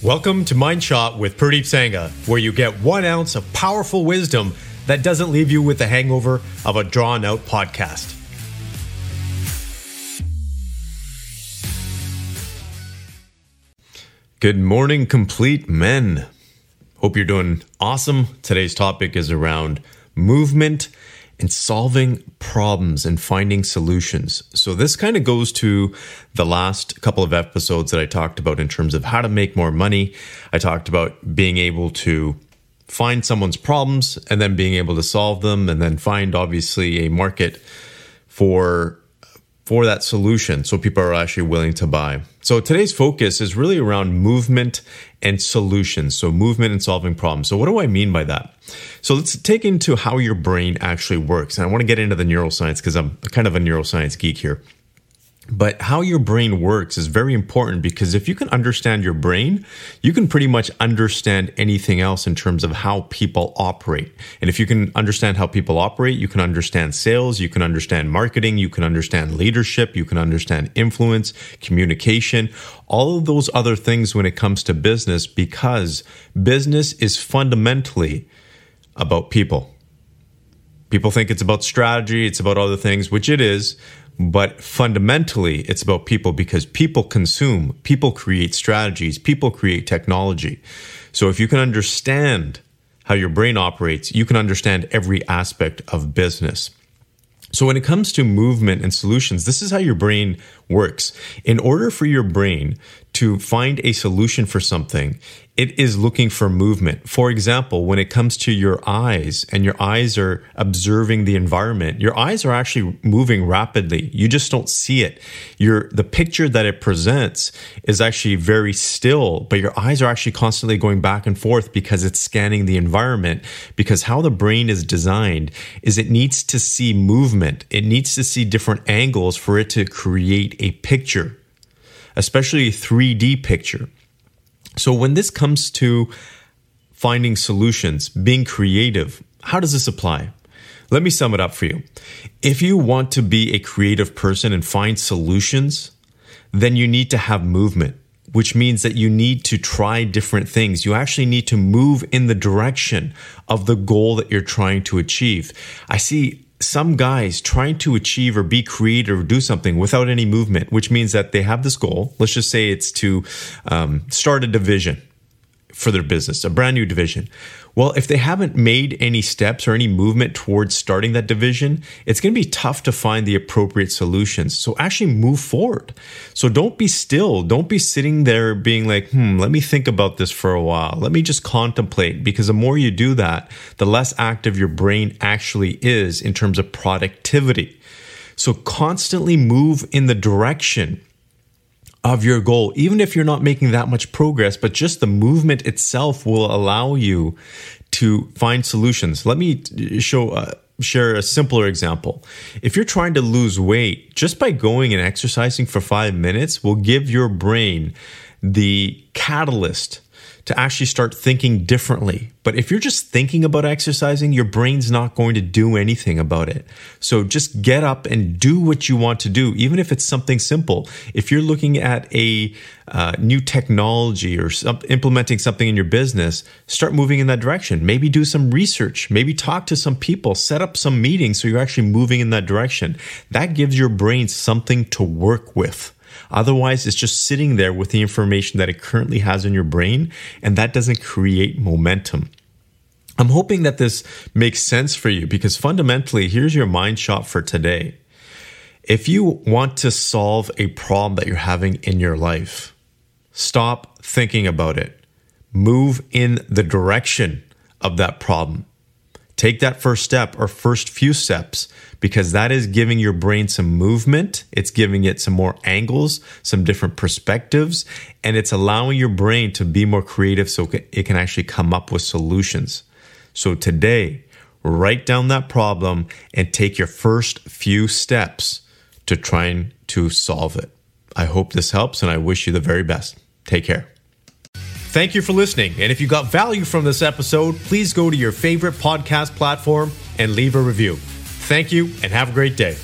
Welcome to Mind Shot with Pradeep Sangha, where you get one ounce of powerful wisdom that doesn't leave you with the hangover of a drawn out podcast. Good morning, complete men. Hope you're doing awesome. Today's topic is around movement and solving problems and finding solutions. So, this kind of goes to the last couple of episodes that I talked about in terms of how to make more money. I talked about being able to find someone's problems and then being able to solve them and then find obviously a market for for that solution so people are actually willing to buy. So today's focus is really around movement and solutions. So movement and solving problems. So what do I mean by that? So let's take into how your brain actually works. And I want to get into the neuroscience because I'm kind of a neuroscience geek here. But how your brain works is very important because if you can understand your brain, you can pretty much understand anything else in terms of how people operate. And if you can understand how people operate, you can understand sales, you can understand marketing, you can understand leadership, you can understand influence, communication, all of those other things when it comes to business because business is fundamentally about people. People think it's about strategy, it's about other things, which it is, but fundamentally, it's about people because people consume, people create strategies, people create technology. So if you can understand how your brain operates, you can understand every aspect of business. So when it comes to movement and solutions, this is how your brain works. In order for your brain to find a solution for something, it is looking for movement. For example, when it comes to your eyes and your eyes are observing the environment, your eyes are actually moving rapidly. You just don't see it. Your the picture that it presents is actually very still, but your eyes are actually constantly going back and forth because it's scanning the environment because how the brain is designed is it needs to see movement. It needs to see different angles for it to create a picture, especially 3D picture. So when this comes to finding solutions, being creative, how does this apply? Let me sum it up for you. If you want to be a creative person and find solutions, then you need to have movement, which means that you need to try different things. You actually need to move in the direction of the goal that you're trying to achieve. I see some guys trying to achieve or be creative or do something without any movement, which means that they have this goal. Let's just say it's to um, start a division for their business, a brand new division. Well, if they haven't made any steps or any movement towards starting that division, it's going to be tough to find the appropriate solutions. So actually move forward. So don't be still. Don't be sitting there being like, hmm, let me think about this for a while. Let me just contemplate. Because the more you do that, the less active your brain actually is in terms of productivity. So constantly move in the direction of your goal, even if you're not making that much progress, but just the movement itself will allow you to find solutions. Let me show, uh, share a simpler example. If you're trying to lose weight, just by going and exercising for five minutes will give your brain the catalyst to actually start thinking differently. But if you're just thinking about exercising, your brain's not going to do anything about it. So just get up and do what you want to do, even if it's something simple. If you're looking at a uh, new technology or some, implementing something in your business, start moving in that direction. Maybe do some research, maybe talk to some people, set up some meetings so you're actually moving in that direction. That gives your brain something to work with. Otherwise, it's just sitting there with the information that it currently has in your brain, and that doesn't create momentum. I'm hoping that this makes sense for you because fundamentally, here's your mind shot for today. If you want to solve a problem that you're having in your life, stop thinking about it. Move in the direction of that problem. Take that first step or first few steps because that is giving your brain some movement. It's giving it some more angles, some different perspectives, and it's allowing your brain to be more creative so it can actually come up with solutions. So today, write down that problem and take your first few steps to trying to solve it. I hope this helps and I wish you the very best. Take care. Thank you for listening. And if you got value from this episode, please go to your favorite podcast platform and leave a review. Thank you and have a great day.